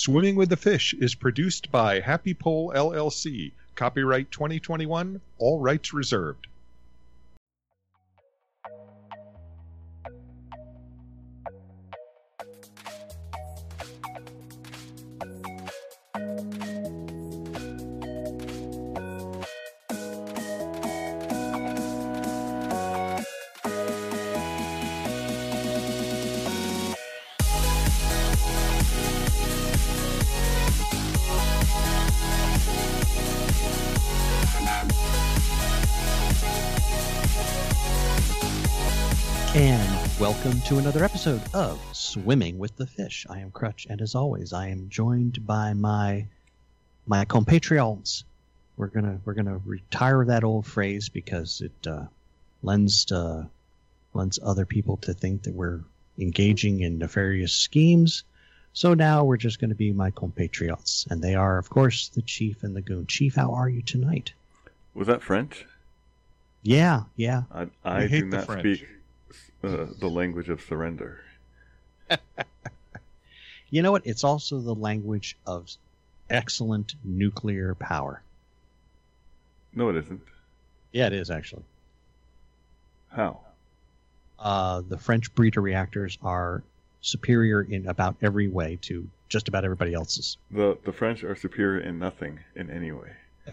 Swimming with the Fish is produced by Happy Pole LLC. Copyright 2021, all rights reserved. Welcome to another episode of Swimming with the Fish. I am Crutch, and as always, I am joined by my my compatriots. We're gonna we're gonna retire that old phrase because it uh, lends uh, lends other people to think that we're engaging in nefarious schemes. So now we're just going to be my compatriots, and they are, of course, the chief and the goon. Chief, how are you tonight? Was that French? Yeah, yeah. I, We I hate do the not French. speak uh, the language of surrender. You know what? It's also the language of excellent nuclear power. No, it isn't. Yeah, it is actually. How? Uh, the French breeder reactors are superior in about every way to just about everybody else's. The the French are superior in nothing in any way.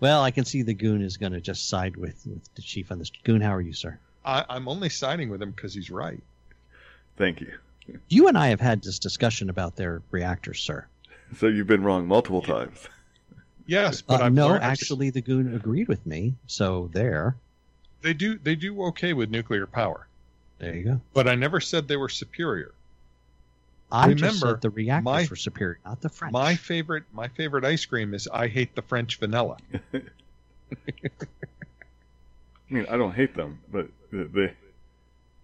Well, I can see the goon is going to just side with, with the chief on this. Goon, how are you, sir? I, I'm only siding with him because he's right. Thank you. You and I have had this discussion about their reactors, sir. So you've been wrong multiple times. Yes, but Uh, I've no, learned- actually, the goon agreed with me. So there, they do they do okay with nuclear power. there you go. But I never said they were superior. I just Remember, said the reactors my- were superior, not the French. My favorite my favorite ice cream is I hate the French vanilla. I mean, I don't hate them, but they,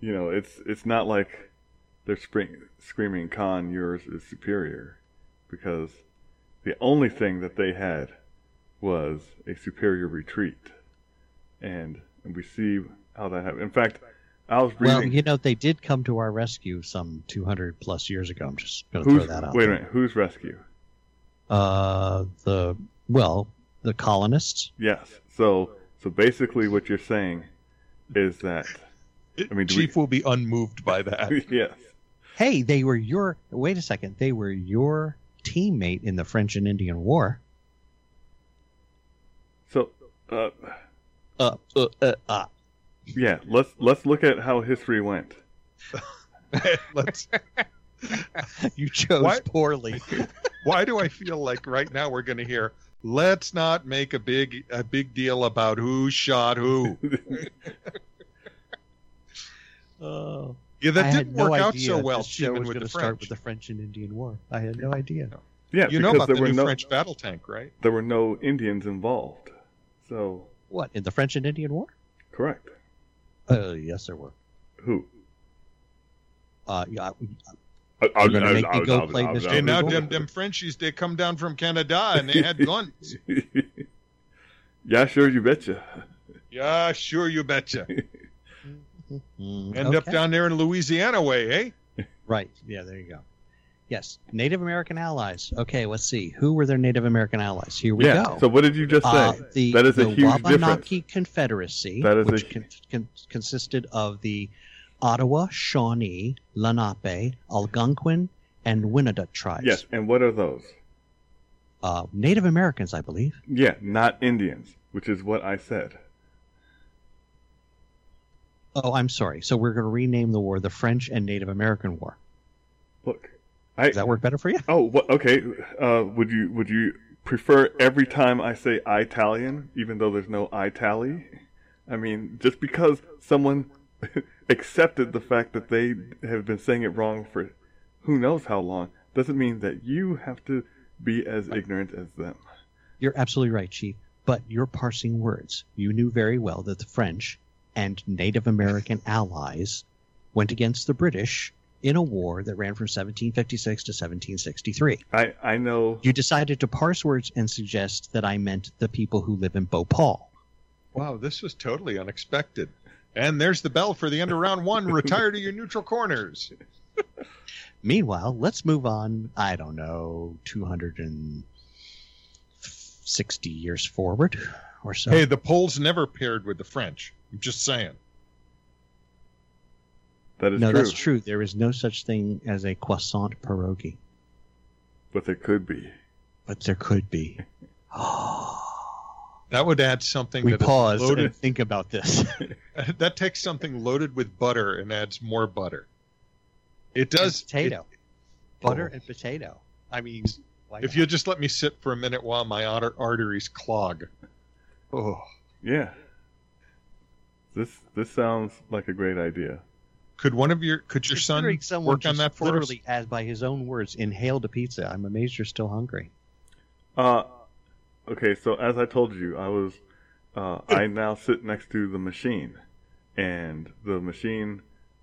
you know, it's it's not like they're spring, screaming, "Con, yours is superior," because the only thing that they had was a superior retreat, and, and we see how that happened. In fact, I was well, you know, they did come to our rescue some 200 plus years ago. I'm just going to throw that out. wait a minute, whose rescue? Uh, the well, the colonists. Yes. So so basically, what you're saying is that I mean, do we- Chief will be unmoved by that. yes. Hey, they were your. Wait a second. They were your teammate in the French and Indian War. So uh, Uh, uh, uh, uh. Yeah, let's let's look at how history went. Let's You chose What? poorly. why do I feel like right now we're going to hear let's not make a big a big deal about who shot who. Oh, Yeah, that I didn't no work out so well this show was going to start with the French and Indian War. I had no idea. yeah, you know about there the were new no French battle tank, right? there were no Indians involved. So What in the French and Indian War? correct. Uh, yes, there were. Who? Uh, yeah, You're gonna make me go play Mr. And now them them Frenchies they come down from Canada and they had guns. yeah, sure, you betcha. yeah, sure you betcha. Mm, End up down there in Louisiana way, eh? Right. Yeah, there you go. Yes, Native American allies. Okay, let's see. Who were their Native American allies? Here we yeah. go. So what did you just say? Uh, the, That is a huge Wabanaki difference. Confederacy, That is a which hu- con- con- consisted of the Ottawa, Shawnee, Lenape, Algonquin, and Wyandot tribes. yes, and what are those? Uh, Native Americans, I believe. Yeah, not Indians, which is what I said. Oh, I'm sorry. So we're going to rename the war the French and Native American War. Look, I Does that work better for you? Oh, what, okay. Uh, would you would you prefer every time I say Italian, even though there's no Itali? I mean, just because someone accepted the fact that they have been saying it wrong for who knows how long, doesn't mean that you have to be as ignorant as them. You're absolutely right, Chief. But you're parsing words. You knew very well that the French and Native American allies went against the British in a war that ran from 1756 to 1763. I I know. You decided to parse words and suggest that I meant the people who live in Bhopal. Wow, this was totally unexpected. And there's the bell for the end of round one. Retire to your neutral corners. Meanwhile, let's move on. I don't know, two hundred and sixty years forward or so. Hey, the Poles never paired with the French. I'm just saying. That is no, true. that's true. There is no such thing as a croissant pierogi, But there could be. but there could be. That would add something we that is pause loaded. and think about this. that takes something loaded with butter and adds more butter. It does. And potato, butter Oh. and potato. I mean, why if not? you just let me sit for a minute while my arter- arteries clog. Oh, oh. Yeah. This this sounds like a great idea. Could one of your could your son work on that for literally, us? as by his own words, inhaled a pizza. I'm amazed you're still hungry. Uh, okay. So as I told you, I was uh, I now sit next to the machine, and the machine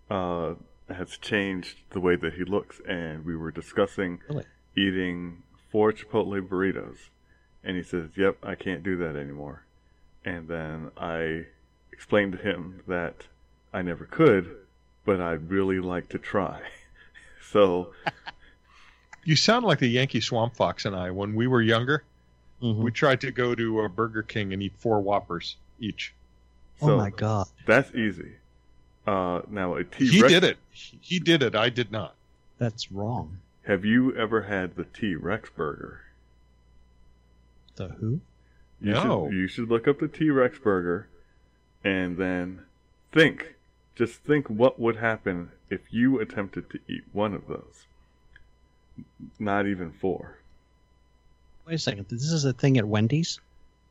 uh, has changed the way that he looks. And we were discussing Really? eating four Chipotle burritos, and he says, "Yep, I can't do that anymore." And then I explained to him that I never could, but I'd really like to try. so You sound like the Yankee Swamp Fox and I when we were younger. Mhm. We tried to go to a Burger King and eat four Whoppers each. oh my god! that's easy. Uh, now a T He did it. He did it. I did not. That's wrong. Have you ever had the T Rex burger? The who? You No. Should, you should look up the T Rex burger, and then think. Just think what would happen if you attempted to eat one of those. Not even four. Wait a second. This is a thing at Wendy's.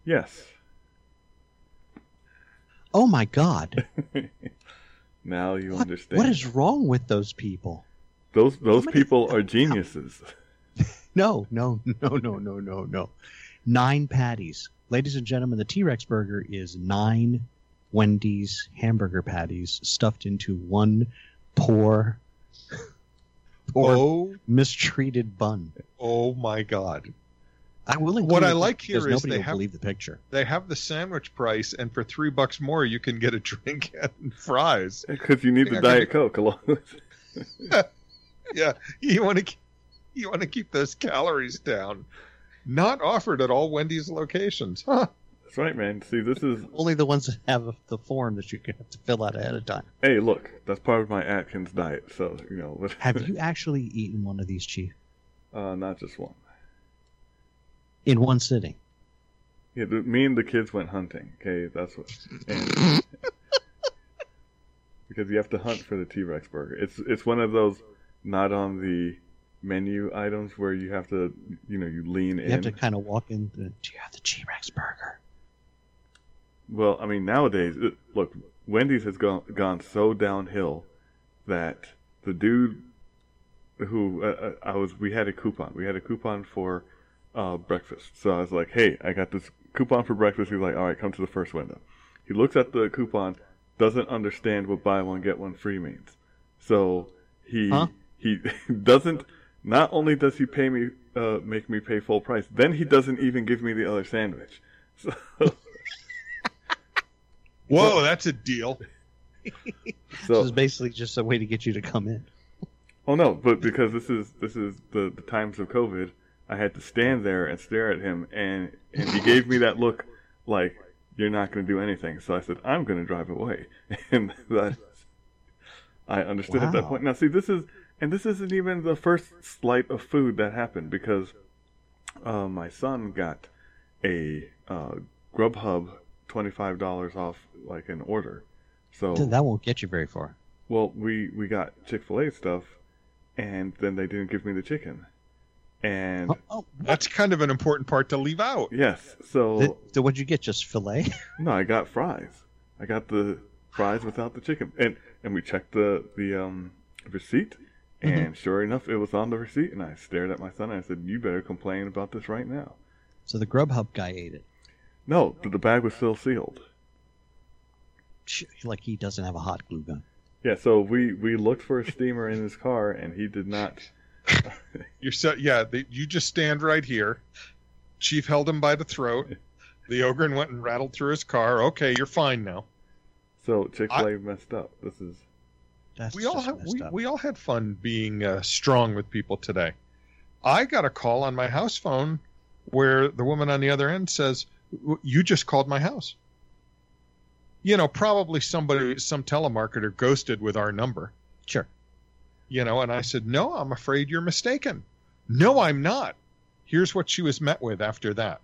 Yes. Oh my god! now you What, understand. what is wrong with those people? those those many- people are geniuses. No, no, no, no, no, no, no. Nine patties. Ladies and gentlemen, the T Rex burger is nine Wendy's hamburger patties stuffed into one poor, poor, Oh, mistreated bun. oh my God! I will include What I like here is they have- believe the picture. They have the sandwich price, and for three bucks more, you can get a drink and fries. Because you need the Yeah, Diet Coke along with It. Yeah, you want to you want to keep those calories down. Not offered at all Wendy's locations. Huh. That's right, man. See, this is. Only the ones that have the form that you have to fill out ahead of time. Hey, look, that's part of my Atkins diet. So, you know. Have you actually eaten one of these, Chief? Uh, not just one. In one sitting? Yeah, the, me and the kids went hunting. Okay, that's what. And, because you have to hunt for the T Rex burger. It's it's one of those not on the menu items where you have to, you know, you lean You in. You have to kind of walk in. The, Do you have the T Rex burger? Well, I mean, nowadays, look, Wendy's has gone gone so downhill that the dude who uh, uh, I was, we had a coupon. We had a coupon for uh, breakfast. So I was like, "Hey, I got this coupon for breakfast." He's like, "All right, come to the first window." He looks at the coupon, doesn't understand what buy one get one free means. So he Huh? he doesn't. Not only does he pay me, uh, make me pay full price, then he doesn't even give me the other sandwich. So. Whoa, that's a deal. So, So, this is basically just a way to get you to come in. oh no, but because this is this is the, the times of COVID, I had to stand there and stare at him, and and he gave me that look like you're not going to do anything. So I said I'm going to drive away, and that I understood at that point. Now see, this is and this isn't even the first slight of food that happened because uh, my son got a uh, Grubhub twenty five dollars off like an order. So That won't get you very far. Well, we we got Chick Fil A stuff, and then they didn't give me the chicken. And Oh, oh That's kind of an important part to leave out. yes, so th- th- what'd you get? Just fillet? no, I got fries. I got the fries without the chicken, and and we checked the the um receipt, and sure enough, it was on the receipt. And I stared at my son and I said, "You better complain about this right now." so the Grubhub guy ate it. No, the, the bag was still sealed. Like he doesn't have a hot glue gun. Yeah, so we we looked for a steamer in his car, and he did not. You're so yeah. The, you just stand right here. Chief held him by the throat. The ogre went and rattled through his car. Okay, you're fine now. So Chick Fil A messed up. This is That's we all just have, we, up. we all had fun being uh, strong with people today. I got a call on my house phone where the woman on the other end says, "W- "You just called my house." You know, probably somebody, some telemarketer ghosted with our number. Sure. You know, and I said, "No, I'm afraid you're mistaken." No, I'm not. Here's what she was met with after that.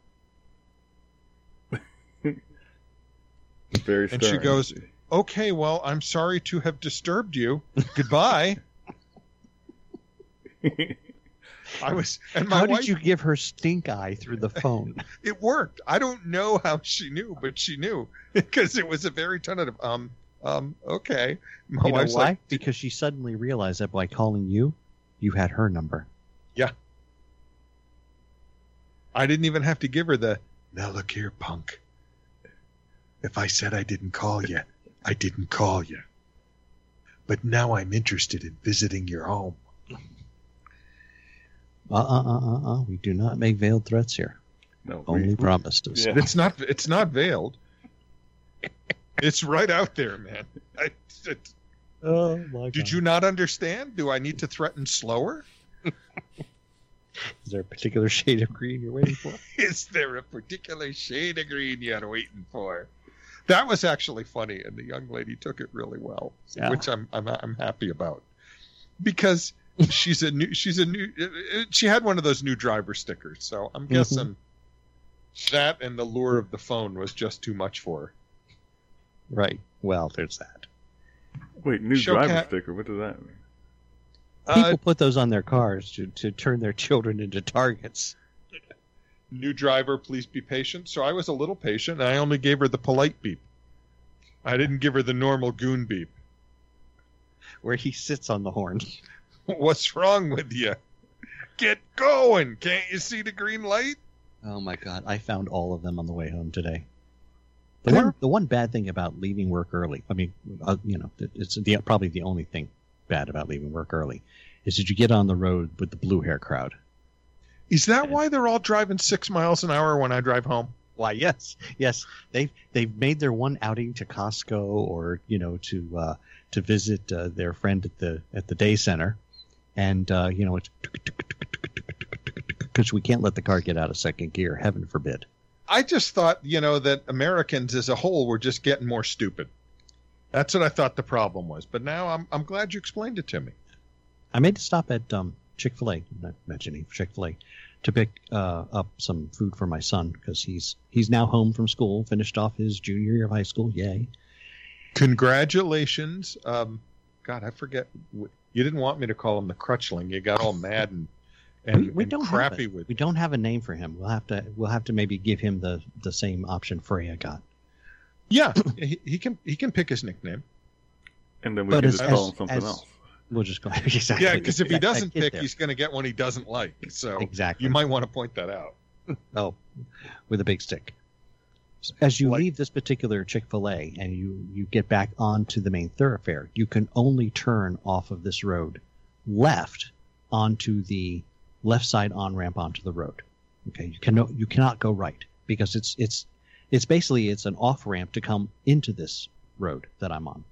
Very And she goes, Okay, well, I'm sorry to have disturbed you. Goodbye. I was, and my How wife, did you give her stink eye through the phone? it worked. I don't know how she knew, but she knew because it was a very tentative. Um, um, okay. My you know why? like, because she suddenly realized that by calling you, you had her number. Yeah. I didn't even have to give her the. Now look here, punk. If I said I didn't call you, I didn't call you. But now I'm interested in visiting your home. Uh uh uh uh uh. We do not make veiled threats here. no, Only we, promised. yeah. It's not. It's not veiled. it's right out there, man. I, it, Oh my did you not understand? Do I need to threaten slower? Is there a particular shade of green you're waiting for? Is there a particular shade of green you're waiting for? That was actually funny, and the young lady took it really well, Yeah. which I'm, I'm I'm happy about because she's a new she's a new uh, uh, she had one of those new driver stickers, so I'm mm-hmm. guessing that and the lure of the phone was just too much for her. right. Well, there's that. Wait, new Showcat- driver sticker. What does that mean? Uh, People Uh, put those on their cars to, to turn their children into targets. new driver, please be patient. So I was a little patient. And I only gave her the polite beep. I didn't give her the normal goon beep. Where he sits on the horn. What's wrong with you? Get going! Can't you see the green light? Oh my god, I found all of them on the way home today. The one, the one bad thing about leaving work early, I mean, uh, you know, it's the, probably the only thing bad about leaving work early, is that you get on the road with the blue hair crowd. Is that why they're all driving six miles an hour when I drive home? Why, yes, yes, they've they've made their one outing to Costco or you know to uh, to visit uh, their friend at the at the day center, and uh, you know it's because we can't let the car get out of second gear. Heaven forbid. I just thought, you know, that Americans as a whole were just getting more stupid. That's what I thought the problem was. But now I'm I'm glad you explained it to me. I made a stop at um, Chick Fil A. Not mentioning Chick Fil A to pick uh, up some food for my son because he's he's now home from school, finished off his junior year of high school. Yay! Congratulations. Um, God, I forget. You didn't want me to call him the Crutchling. You got all mad and and, we, we and don't crappy have it. with. we don't have a name for him. We'll have to we'll have to maybe give him the the same option Freya got. Yeah, he, he can he can pick his nickname. And then we But can as- just call as- him something as- else. We'll just go exactly. Yeah, because if he I- I doesn't pick, there. he's going to get one he doesn't like. So exactly you might want to point that out. oh with a big stick. As you Like- leave this particular Chick Fil A and you you get back onto the main thoroughfare, you can only turn off of this road left onto the left side on ramp onto the road. Okay, you cannot you cannot go right because it's it's it's basically it's an off ramp to come into this road that I'm on.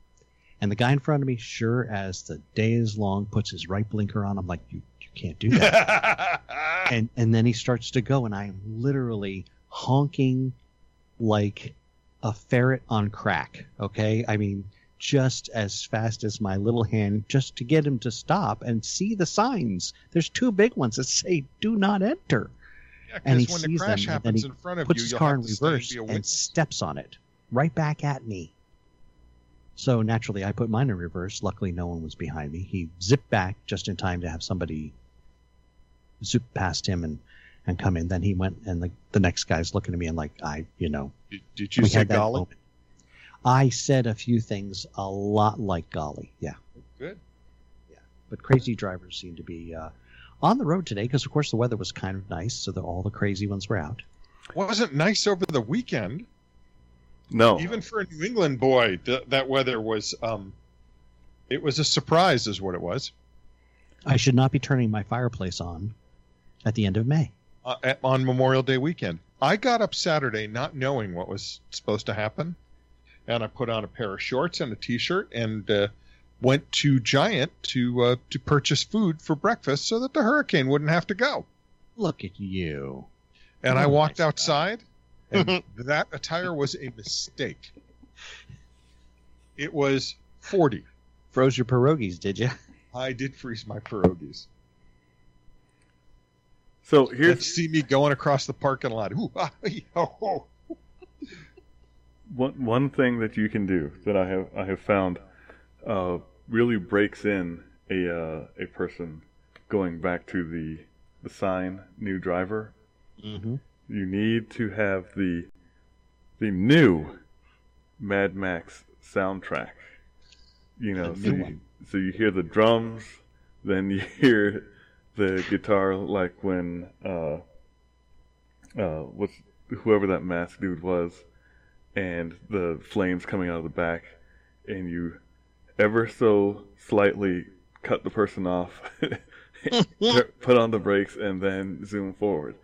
And the guy in front of me, sure as the day is long, puts his right blinker on. I'm like, you you can't do that. and and then he starts to go, and I'm literally honking like a ferret on crack. Okay, I mean just as fast as my little hand, just to get him to stop and see the signs. There's two big ones that say "Do not enter." Yeah, And he when sees the crash them, happens he in front of puts you, his car in to and reverse and steps on it right back at me. So naturally, I put mine in reverse. Luckily, no one was behind me. He zipped back just in time to have somebody zip past him and, and come in. Then he went, and the, the next guy's looking at me and like, I, you know, Did, did you we say that golly? moment. I said a few things a lot like golly, yeah. Good. Yeah, but crazy drivers seem to be uh, on the road today because, of course, the weather was kind of nice, so that all the crazy ones were out. Wasn't nice over the weekend. No. Even for a New England boy, th- that weather was um, it was a surprise, is what it was. I should not be turning my fireplace on at the end of May. Uh, on Memorial Day weekend. I got up Saturday not knowing what was supposed to happen, and I put on a pair of shorts and a t-shirt and uh, went to Giant to uh, to purchase food for breakfast so that the hurricane wouldn't have to go. Look at you. And I walked nice outside, and that attire was a mistake. It was 40. Froze your pierogies, did you? I did freeze my pierogies. So Let's here's see me going across the parking lot. Ooh, ah, oh. one one thing that you can do that I have I have found uh, really breaks in a uh, a person going back to the the sign new driver. Mm-hmm. You need to have the the new Mad Max soundtrack. You know, so you, so you hear the drums, then you hear the guitar, like when uh, uh, what's whoever that mask dude was, and the flames coming out of the back, and you ever so slightly cut the person off, put on the brakes, and then zoom forward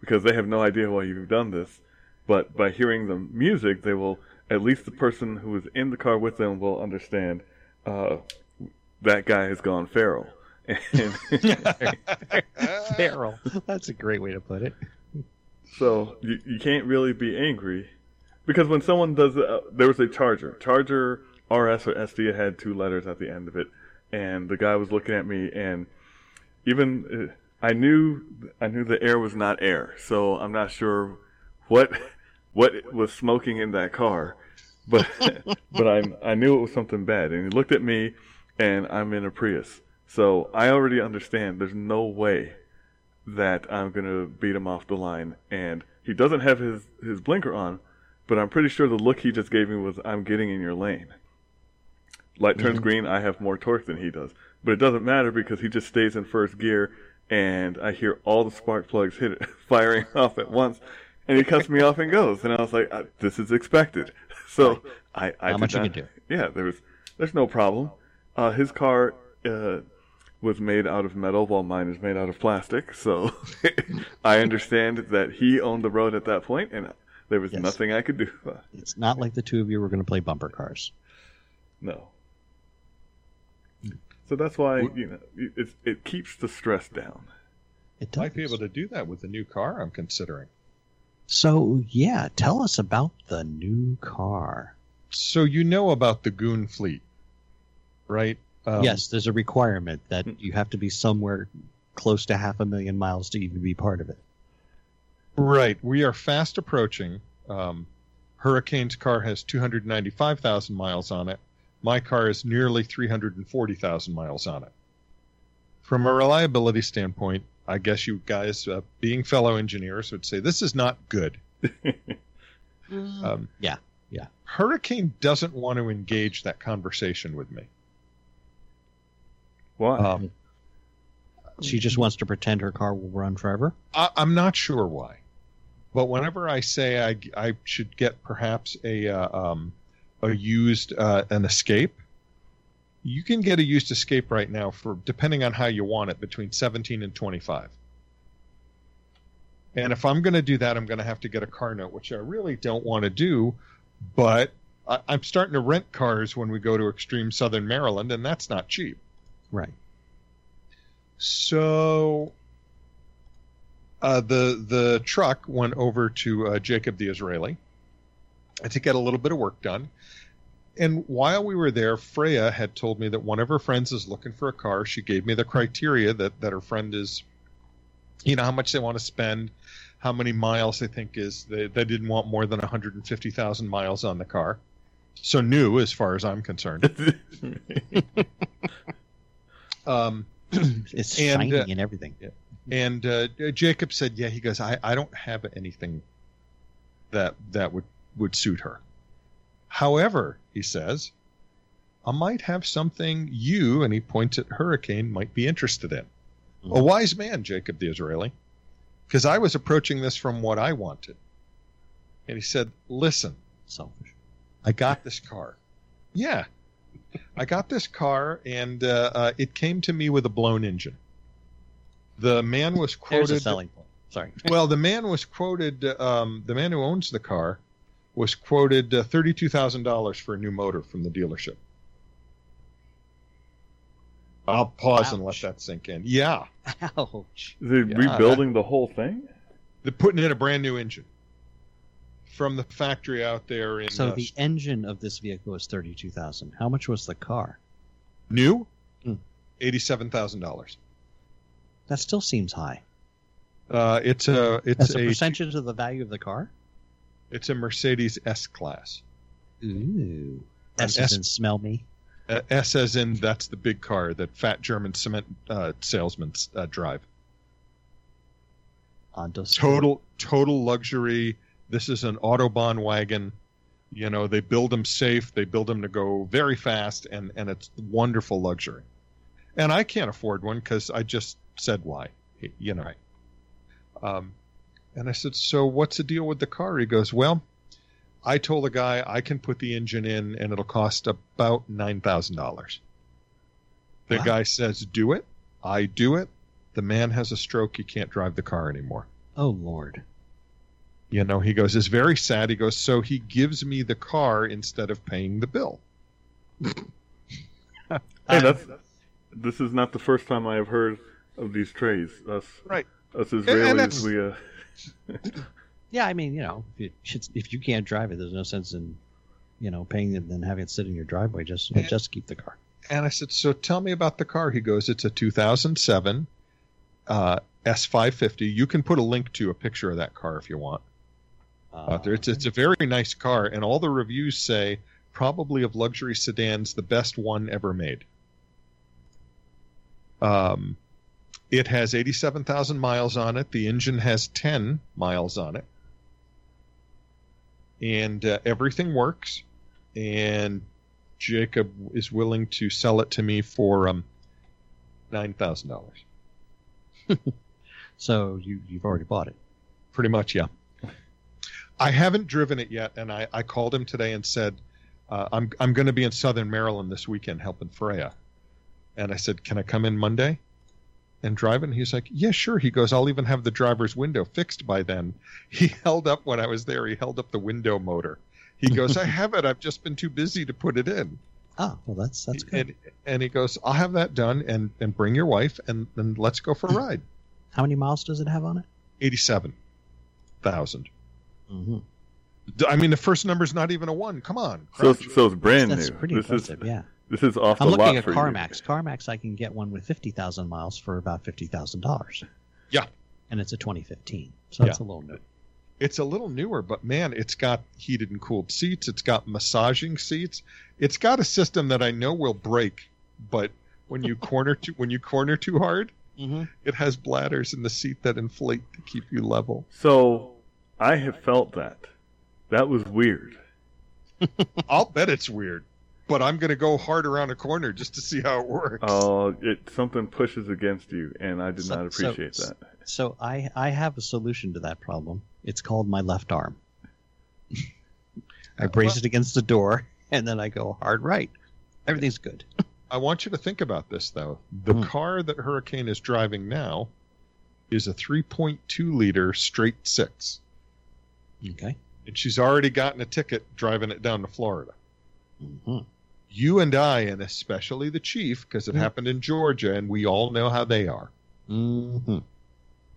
because they have no idea why you've done this. But by hearing the music, they will at least the person who is in the car with them will understand uh, that guy has gone feral. And Feral. That's a great way to put it. so you, you can't really be angry because when someone does, uh, there was a Charger, Charger RS or SD it had two letters at the end of it, and the guy was looking at me, and even uh, I knew I knew the air was not air, so I'm not sure what what was smoking in that car, but but I I knew it was something bad, and he looked at me, and I'm in a Prius, so I already understand. There's no way that I'm gonna beat him off the line, and he doesn't have his his blinker on, but I'm pretty sure the look he just gave me was I'm getting in your lane. Light turns Mhm. green, I have more torque than he does, but it doesn't matter because he just stays in first gear, and I hear all the spark plugs hit it, firing off at once, and he cuts me off and goes, and I was like, this is expected. So I I Not did much you can do. yeah, there was there's no problem. Uh, his car uh, was made out of metal, while mine is made out of plastic. So I understand that he owned the road at that point, and there was Yes. nothing I could do. It's not like the two of you were going to play bumper cars. no. So that's why you know it, it, it keeps the stress down. It does. Might be able to do that with the new car I'm considering. So yeah, tell us about the new car. So you know about the Goon fleet, right? Um, yes, there's a requirement that you have to be somewhere close to half a million miles to even be part of it. Right. We are fast approaching. Um, Hurricane's car has 295,000 miles on it. My car is nearly 340,000 miles on it. From a reliability standpoint, I guess you guys, uh, being fellow engineers, would say this is not good. Um, Yeah, yeah. Hurricane doesn't want to engage that conversation with me. Why? Um, She just wants to pretend her car will run forever. I, I'm not sure why, but whenever I say I, I should get perhaps a uh, um, a used uh, an escape, you can get a used escape right now for depending on how you want it between 17 and 25. And if I'm going to do that, I'm going to have to get a car note, which I really don't want to do. But I, I'm starting to rent cars when we go to extreme southern Maryland, and that's not cheap. Right. So uh, the the truck went over to uh, Jacob the Israeli to get a little bit of work done. And while we were there, Freya had told me that one of her friends is looking for a car. She gave me the criteria that, that her friend is, you know, how much they want to spend, how many miles they think is. They, they didn't want more than 150,000 miles on the car. So new, as far as I'm concerned. Um, it's And, shiny uh, and everything. And uh, Jacob said, "Yeah." He goes, "I, I don't have anything that that would would suit her. However, he says, I might have something you." And he points at Hurricane might be interested in. A wise man, Jacob the Israeli, because I was approaching this from what I wanted. And he said, "Listen, Selfish. I got this car. Yeah, I got this car, and uh, uh, it came to me with a blown engine. The man was There's a quoted. selling point. Sorry. Well, the man was quoted. Um, the man who owns the car was quoted uh, thirty-two thousand dollars for a new motor from the dealership. I'll pause and let that sink in. Yeah, Ouch. Is it Yeah, rebuilding the whole thing? they're putting in a brand new engine from the factory out there in So uh, the engine of this vehicle is thirty-two thousand. How much was the car? new, thousand dollars. That still seems high. Uh, it's a it's As a a percentage of the value of the car. it's a Mercedes S class. Ooh. S as in smell me. Uh, S as in that's the big car that fat German cement uh, salesmen uh, drive. Total total luxury. This is an autobahn wagon. You know they build them safe. They build them to go very fast, and and it's wonderful luxury. And I can't afford one because I just said why. You know. Um, and I said, so what's the deal with the car? He goes, well, I told the guy I can put the engine in, and it'll cost about nine thousand dollars. The Wow. guy says, do it. I do it. The man has a stroke. He can't drive the car anymore. Oh Lord. You know, he goes, it's very sad. He goes, so he gives me the car instead of paying the bill. Hey, that's this is not the first time I have heard of these trays. Us, Right. Us Israelis, we uh, Yeah, I mean, you know, if you, should- if you can't drive it, there's no sense in, you know, paying it and having it sit in your driveway. Just Yeah. just keep the car. And I said, so tell me about the car. He goes, it's a 2007 uh, S550. You can put a link to a picture of that car if you want. Out there. It's it's a very nice car, and all the reviews say probably of luxury sedans the best one ever made. Um, it has eighty-seven thousand miles on it. The engine has ten miles on it, and uh, everything works. And Jacob is willing to sell it to me for um nine thousand dollars. so you you've already bought it. Pretty much, yeah. I haven't driven it yet, and I, I called him today and said, uh, I'm I'm going to be in Southern Maryland this weekend helping Freya, and I said, can I come in Monday and drive it? And he's like, yeah, sure. He goes, I'll even have the driver's window fixed by then. He held up when I was there. He held up the window motor. He goes, I have it. I've just been too busy to put it in. Oh, well, that's that's good. And, and he goes, I'll have that done, and and bring your wife, and then let's go for a ride. How many miles does it have on it? Eighty-seven thousand. Mm-hmm. I mean, the first number's not even a one. Come on. so so it's brand That's new. pretty this impressive. is yeah. this is off I'm the looking at for you. CarMax. CarMax, I can get one with fifty thousand miles for about fifty thousand dollars. Yeah. And it's a 2015, so it's a little new. It's a little newer, but man, it's got heated and cooled seats. It's got massaging seats. It's got a system that I know will break, but when you corner too when you corner too hard, Mm-hmm. it has bladders in the seat that inflate to keep you level. So I have felt that. That was weird. I'll bet it's weird, but I'm going to go hard around a corner just to see how it works. Oh, it something pushes against you, and I did So- not so- appreciate that. So I I have a solution to that problem. It's called my left arm. I brace it against the door, and then I go hard right. Everything's good. I want you to think about this though. The Hmm. car that Hurricane is driving now is a 3.2 liter straight six. Okay. and she's already gotten a ticket driving it down to Florida. hmm You and I, and especially the chief, because it Mm. happened in Georgia, and we all know how they are. hmm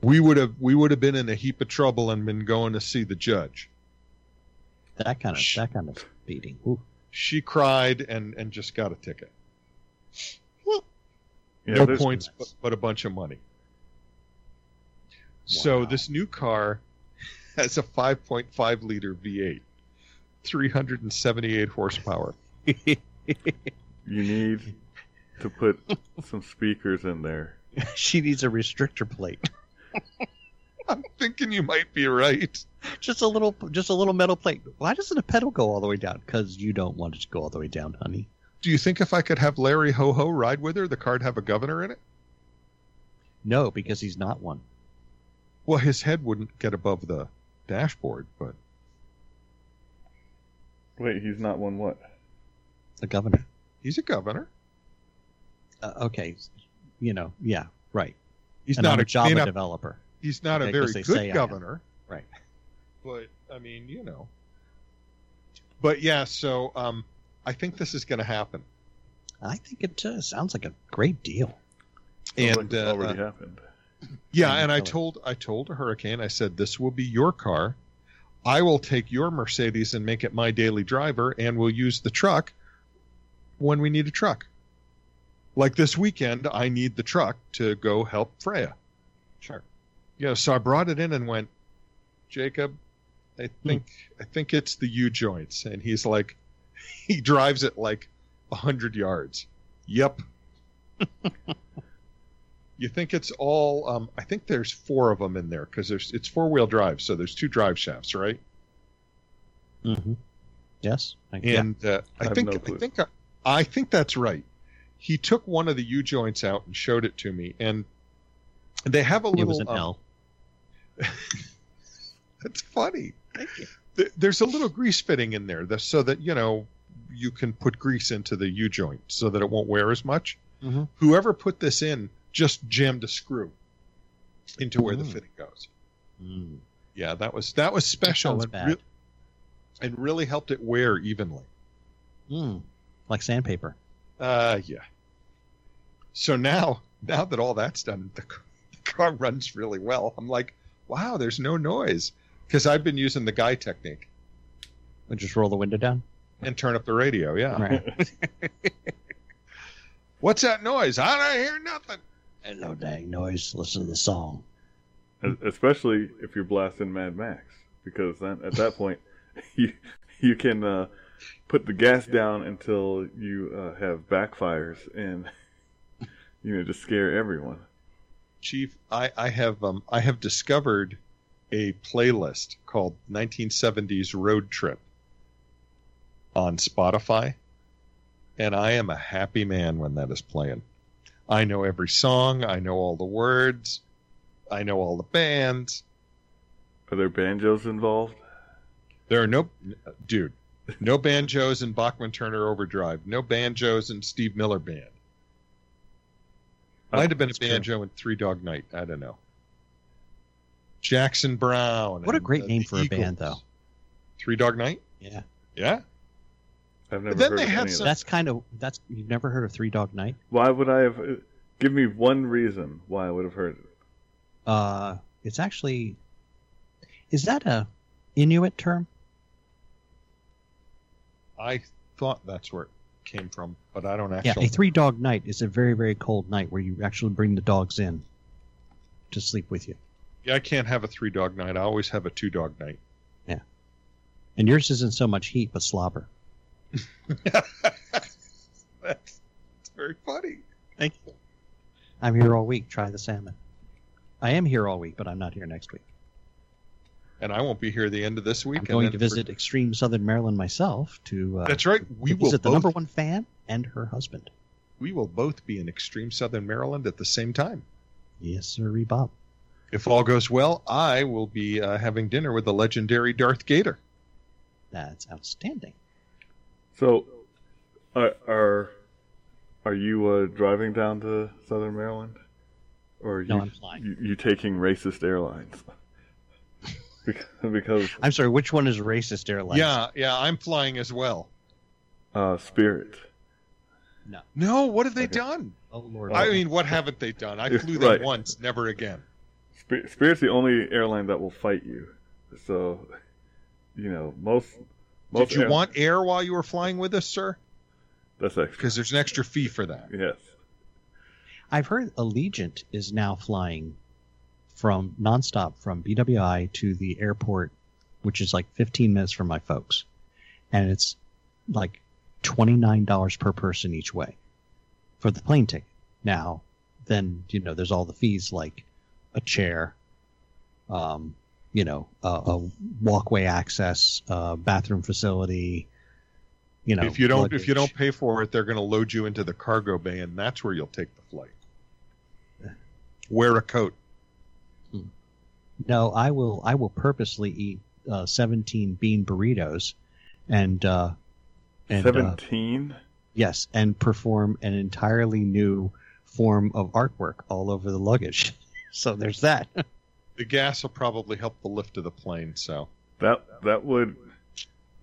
We would have we would have been in a heap of trouble and been going to see the judge. That kind of Sh- that kind of beating. Ooh. She cried and and just got a ticket. Yeah, no there's- points, but, but a bunch of money. So this new car has a 5.5 liter V8, 378 horsepower. You need to put some speakers in there. she needs a restrictor plate. I'm thinking you might be right. just a little, just a little metal plate. Why doesn't a pedal go all the way down? Because you don't want it to go all the way down, honey. Do you think if I could have Larry Ho Ho ride with her, the car'd have a governor in it? No, because he's not one. Well, his head wouldn't get above the dashboard, but Wait, he's not one what? The governor. he's a governor. Uh, okay, you know, yeah, right. He's and not I'm a a Java may not- developer. He's not Okay, a very good say governor, Right. but I mean, you know. But yeah, so um, I think this is going to happen. I think it uh, sounds like a great deal. Sounds like And it's uh, already uh, happened. Yeah, and and I told I told Hurricane, I said this will be your car. I will take your Mercedes and make it my daily driver, and we'll use the truck when we need a truck. Like this weekend, I need the truck to go help Freya. Sure. Yeah, so I brought it in and went, Jacob, I hmm. think I think it's the U joints, and he's like, he drives it like a hundred yards. Yep. you think it's all? Um, I think there's four of them in there because there's it's four wheel drive, so there's two drive shafts, right? Mm-hmm. Yes. I, yeah. And uh, I, I think no I think I, I think that's right. He took one of the U joints out and showed it to me, and they have a It little. was an um, L. That's funny. Thank you. Th- There's a little grease fitting in there, the- so that you know you can put grease into the U joint so that it won't wear as much. Mhm. Whoever put this in just jammed a screw into where the Mm. fitting goes. Mm. Yeah, that was that was special sounds and, re- and really helped it wear evenly. Mm. Like sandpaper. Uh, yeah. So now, now that all that's done, the, the car runs really well. I'm like, wow, there's no noise because I've been using the guy technique And just roll the window down. and turn up the radio. Yeah. Right. What's that noise? I don't hear nothing. Ain't no dang noise. Listen to the song. Especially if you're blasting Mad Max, because then at that point you you can uh, put the gas down until you uh, have backfires and you know just scare everyone. Chief, I, I have um I have discovered a playlist called 1970s Road Trip on Spotify, and I am a happy man when that is playing. I know every song, I know all the words, I know all the bands. Are there banjos involved? There are no dude, no banjos in Bachman Turner Overdrive, no banjos in Steve Miller Band. Might have been a That's true. banjo in Three Dog Night. I don't know. Jackson Browne. What a great uh, name the for a band, though. Three Dog Night. Yeah. Yeah. I've never then heard they of had any of some- that. That's kind of that's you've never heard of Three Dog Night? Why would I have? Give me one reason why I would have heard it. Uh, it's actually is that a Inuit term? I thought that's where it came from, but I don't actually. Yeah, actually. a three dog night is a very very cold night where you actually bring the dogs in to sleep with you. Yeah, I can't have a three dog night. I always have a two dog night. Yeah, and yours isn't so much heat but slobber. That's, that's very funny. Thank you. I'm here all week. Try the salmon. I am here all week, but I'm not here next week. And I won't be here the end of this week. I'm going to for- visit extreme southern Maryland myself to, uh, That's right. We will visit the number one fan and her husband. We will both be in extreme southern Maryland at the same time. Yes, sir, Bob. If all goes well, I will be uh, having dinner with the legendary Darth Gator. That's outstanding. So, are are, are you uh, driving down to Southern Maryland, or are you No, I'm flying. you, you taking racist airlines? because, because I'm sorry. Which one is racist airlines? Yeah, yeah, I'm flying as well. uh, Spirit. No, No, what have they Okay. done? Oh Lord. I mean, what haven't they done? I Yeah, flew them right. once, never again. Spirit's the only airline that will fight you. So, you know, most. Most Did you air- want air while you were flying with us, sir? That's extra. Because there's an extra fee for that. Yes. I've heard Allegiant is now flying from nonstop from BWI to the airport, which is like 15 minutes from my folks, and it's like $29 per person each way for the plane ticket. Now, then you know there's all the fees like a chair, um, you know, a, a walkway access, uh, bathroom facility. You know, if you don't, if you don't pay for it, they're going to load you into the cargo bay, and that's where you'll take the flight. Wear a coat. No, I will. I will purposely eat uh, seventeen bean burritos, and uh, and uh, Seventeen. yes, and perform an entirely new form of artwork all over the luggage. so there's that. The gas will probably help the lift of the plane. So That that would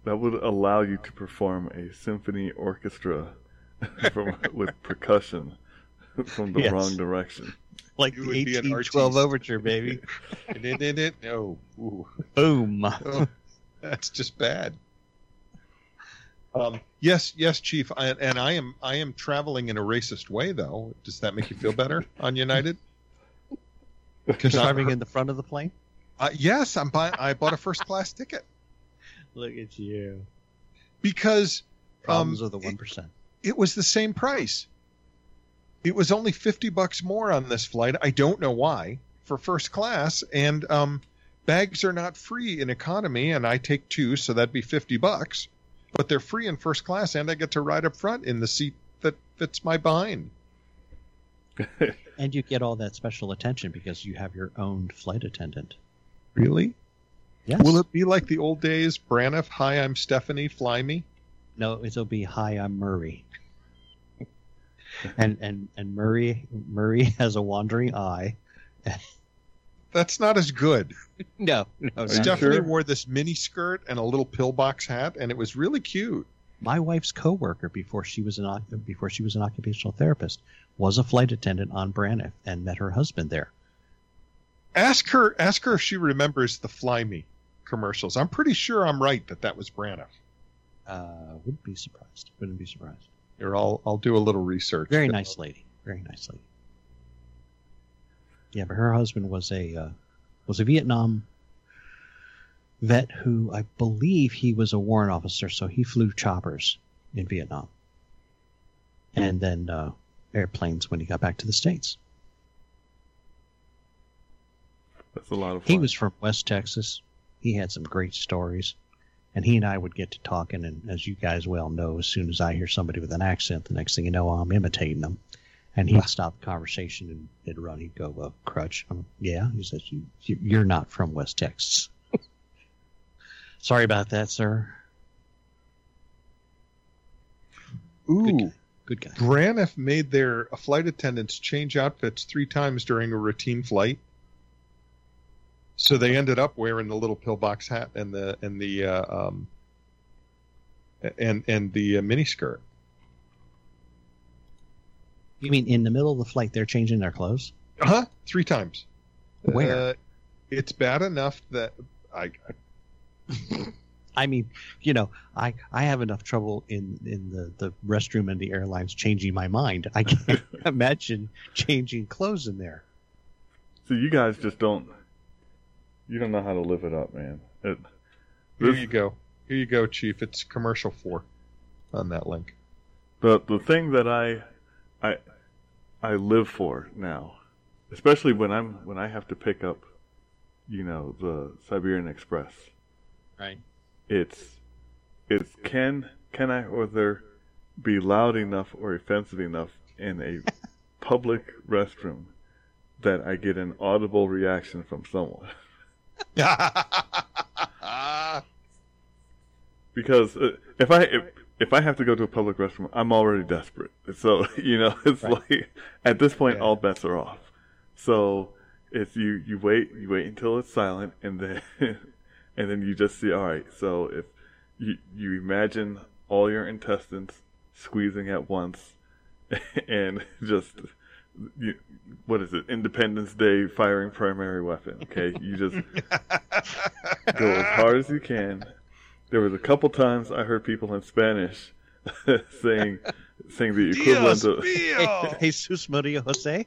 that would allow you to perform a symphony orchestra from, with percussion from the Yes. wrong direction. Like You the would 1812 overture, baby. Did it, it, oh, ooh. Boom. Oh, that's just bad. Um, yes, yes, Chief, I, and I am I am traveling in a racist way, though. Does that make you feel better on United? Because Driving in the front of the plane. uh, yes, I'm buying. I bought a first class ticket Look at you. because Problems Um, with the one percent. it was the same price. It was only fifty bucks more on this flight. I don't know why for first class, and um, bags are not free in economy, and I take two, so that'd be fifty bucks. But they're free in first class, and I get to ride up front in the seat that fits my behind. And you get all that special attention because you have your own flight attendant. Really? Yes. Will it be like the old days, Braniff? Hi, I'm Stephanie. Fly me. No, it'll be hi, I'm Murray. and and and Murray Murray has a wandering eye. That's not as good. No, no, Are you not- Stephanie sure? wore this mini skirt and a little pillbox hat, and it was really cute. my wife's coworker before she was an before she was an occupational therapist was a flight attendant on Braniff and met her husband there. Ask her. Ask her if she remembers the Fly Me commercials. I'm pretty sure I'm right that that was Braniff. Uh, wouldn't be surprised. Wouldn't be surprised. Here, I'll I'll do a little research. Very nice lady. Very nice lady. Yeah, but her husband was a uh, was a Vietnam vet who I believe he was a warrant officer, so he flew choppers in Vietnam, and then uh, airplanes when he got back to the states. That's a lot of fun. He was from West Texas. He had some great stories. And he and I would get to talking, and as you guys well know, as soon as I hear somebody with an accent, the next thing you know, I'm imitating them. And he'd stop the conversation and it'd run. He'd go, uh, "Crutch, I'm, yeah." He says, you, you- "You're not from West Texas." Sorry about that, sir. Ooh, Good guy. Braniff made their flight attendants change outfits three times during a routine flight. So they ended up wearing the little pillbox hat and the and the uh, um, and and the uh, mini skirt. You mean in the middle of the flight they're changing their clothes? Uh huh. Three times. Where? Uh, it's bad enough that I, I mean, you know, I I have enough trouble in in the the restroom and the airlines changing my mind. I can't imagine changing clothes in there. So you guys just don't. You don't know how to live it up, man. It, Here you go. Here you go, Chief. It's commercial four on that link. the the thing that I I I live for now, especially when I'm when I have to pick up, you know, the Siberian Express. Right. It's it's can can I either be loud enough or offensive enough in a public restroom that I get an audible reaction from someone. because uh, if I if, if I have to go to a public restroom, I'm already desperate. So you know, it's Right. like at this point, Yeah. all bets are off. So it's you you wait you wait until it's silent, and then and then you just see. All right, so if you you imagine all your intestines squeezing at once, and just you, what is it? Independence Day firing primary weapon. Okay, you just go as hard as you can. There was a couple times I heard people in Spanish saying saying the equivalent Dios of mío. Jesus Maria Jose.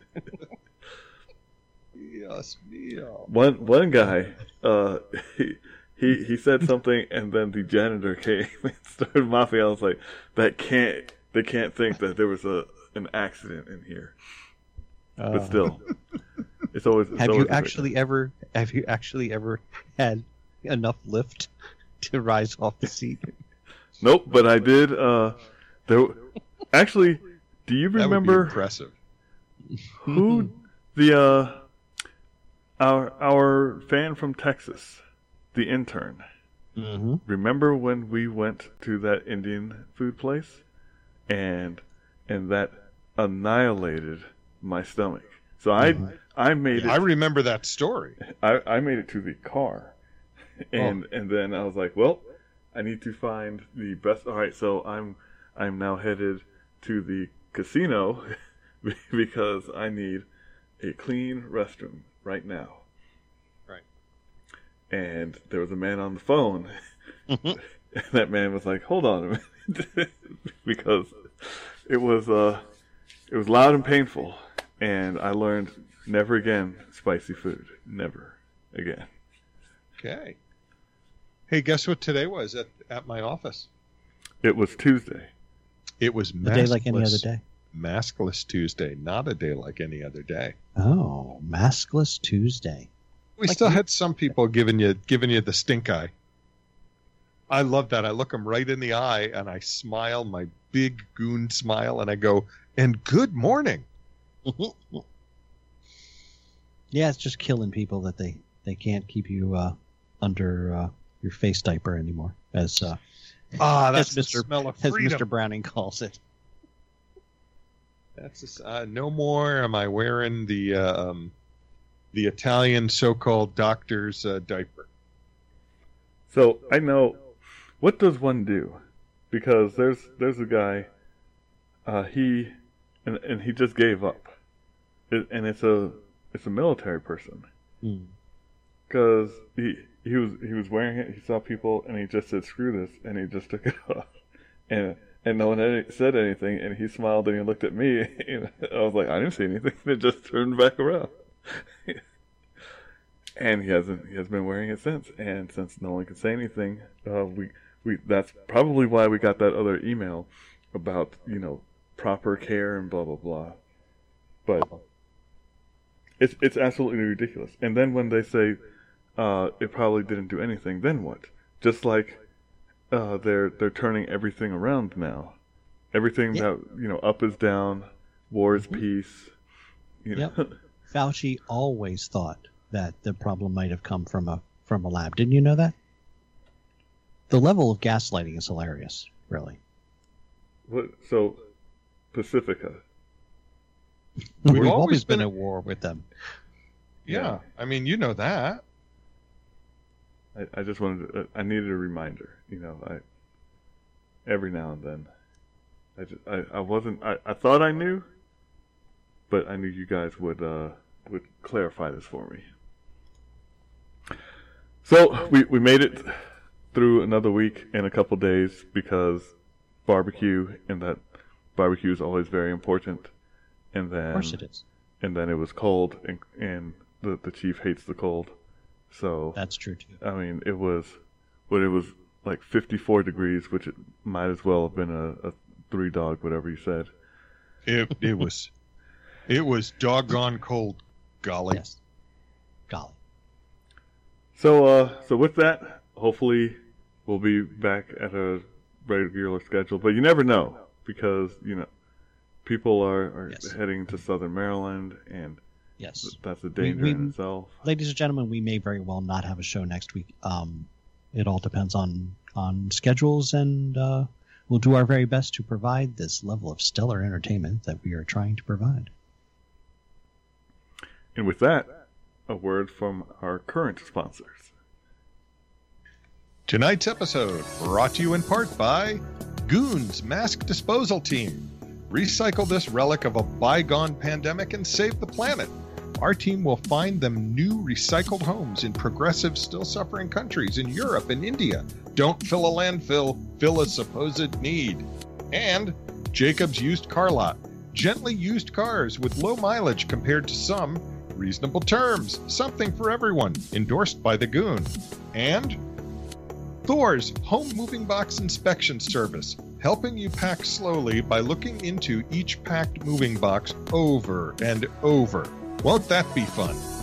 Dios mío. one one guy. Uh, he, he he said something, and then the janitor came and started mopping. I was like, that can't they can't think that there was a an accident in here. But Uh, still, it's always. It's have always you a big- actually ever have you actually ever had enough lift to rise off the seat? Nope, but I did. Uh, there. Actually, do you That would be remember? impressive. who the uh our our fan from Texas, the intern. Mm-hmm. Remember when we went to that Indian food place, and and that annihilated my stomach. So I I made it. I remember that story. I, I made it to the car, and and then I was like, well, I need to find the best. All right, so I'm I'm now headed to the casino because I need a clean restroom right now. Right. And there was a man on the phone. and that man was like, "Hold on a minute," because it was uh, it was loud and painful, and I learned never again spicy food, never again. Okay. Hey, guess what today was at, at my office? It was Tuesday. It was A day like any other day. Maskless Tuesday, not a day like any other day. Oh, maskless Tuesday. We Like still you- had some people giving you giving you the stink eye. I love that. I look them right in the eye and I smile my big goon smile and I go, "And good morning." yeah, it's just killing people that they they can't keep you uh, under uh, your face diaper anymore, as uh, Ah, As that's the Mr. smell of as. Mr. Browning calls it. That's just, uh, no more am I wearing the uh, um, the Italian so-called doctor's uh, diaper. So I know what does one do? Because there's there's a guy, uh, he and and he just gave up, it, and it's a it's a military person Hmm. because he he was he was wearing it. He saw people and he just said screw this, and he just took it off, and and no one had said anything, and he smiled and he looked at me, and I was like I didn't see anything, and it just turned back around. and he hasn't he has been wearing it since. And since no one could say anything uh, we we that's probably why we got that other email about you know proper care and blah blah blah. But it's it's absolutely ridiculous. And then when they say uh, it probably didn't do anything then what? Just like uh, they're they're turning everything around now everything Yeah. that you know up is down war is Mhm. peace you know? Yep. Fauci always thought that the problem might have come from a from a lab. Didn't you know that? The level of gaslighting is hilarious, really. what so pacifica We've We've, always always been, been- at war with them. Yeah, Yeah. I mean, you know that. I, I just wanted to, I needed a reminder, you know, I every now and then. I just I, I wasn't I, I thought I knew, but I knew you guys would uh would clarify this for me. So we, we made it through another week and a couple days because barbecue and that barbecue is always very important. And then Of course it is. and then it was cold and and the the chief hates the cold. So That's true too. I mean, it was, but it was like 54 degrees, which it might as well have been a, a three dog, whatever you said. It it was it was doggone cold. Golly. Yes. Golly. So, uh, so with that, hopefully we'll be back at a regular schedule. But you never know because you know people are, are Yes. heading to Southern Maryland, and Yes. that's a danger we- in itself. Ladies and gentlemen, we may very well not have a show next week. Um, it all depends on on schedules, and uh, we'll do our very best to provide this level of stellar entertainment that we are trying to provide. And with that, a word from our current sponsors. Tonight's episode brought to you in part by Goons Mask Disposal Team. Recycle this relic of a bygone pandemic and save the planet. Our team will find them new recycled homes in progressive, still suffering countries in Europe and India. Don't fill a landfill, fill a supposed need. And Jacob's Used Car Lot. Gently used cars with low mileage compared to some. Reasonable terms. Something for everyone. Endorsed by the Goon. And Thor's Home Moving Box Inspection Service, helping you pack slowly by looking into each packed moving box over and over. Won't that be fun?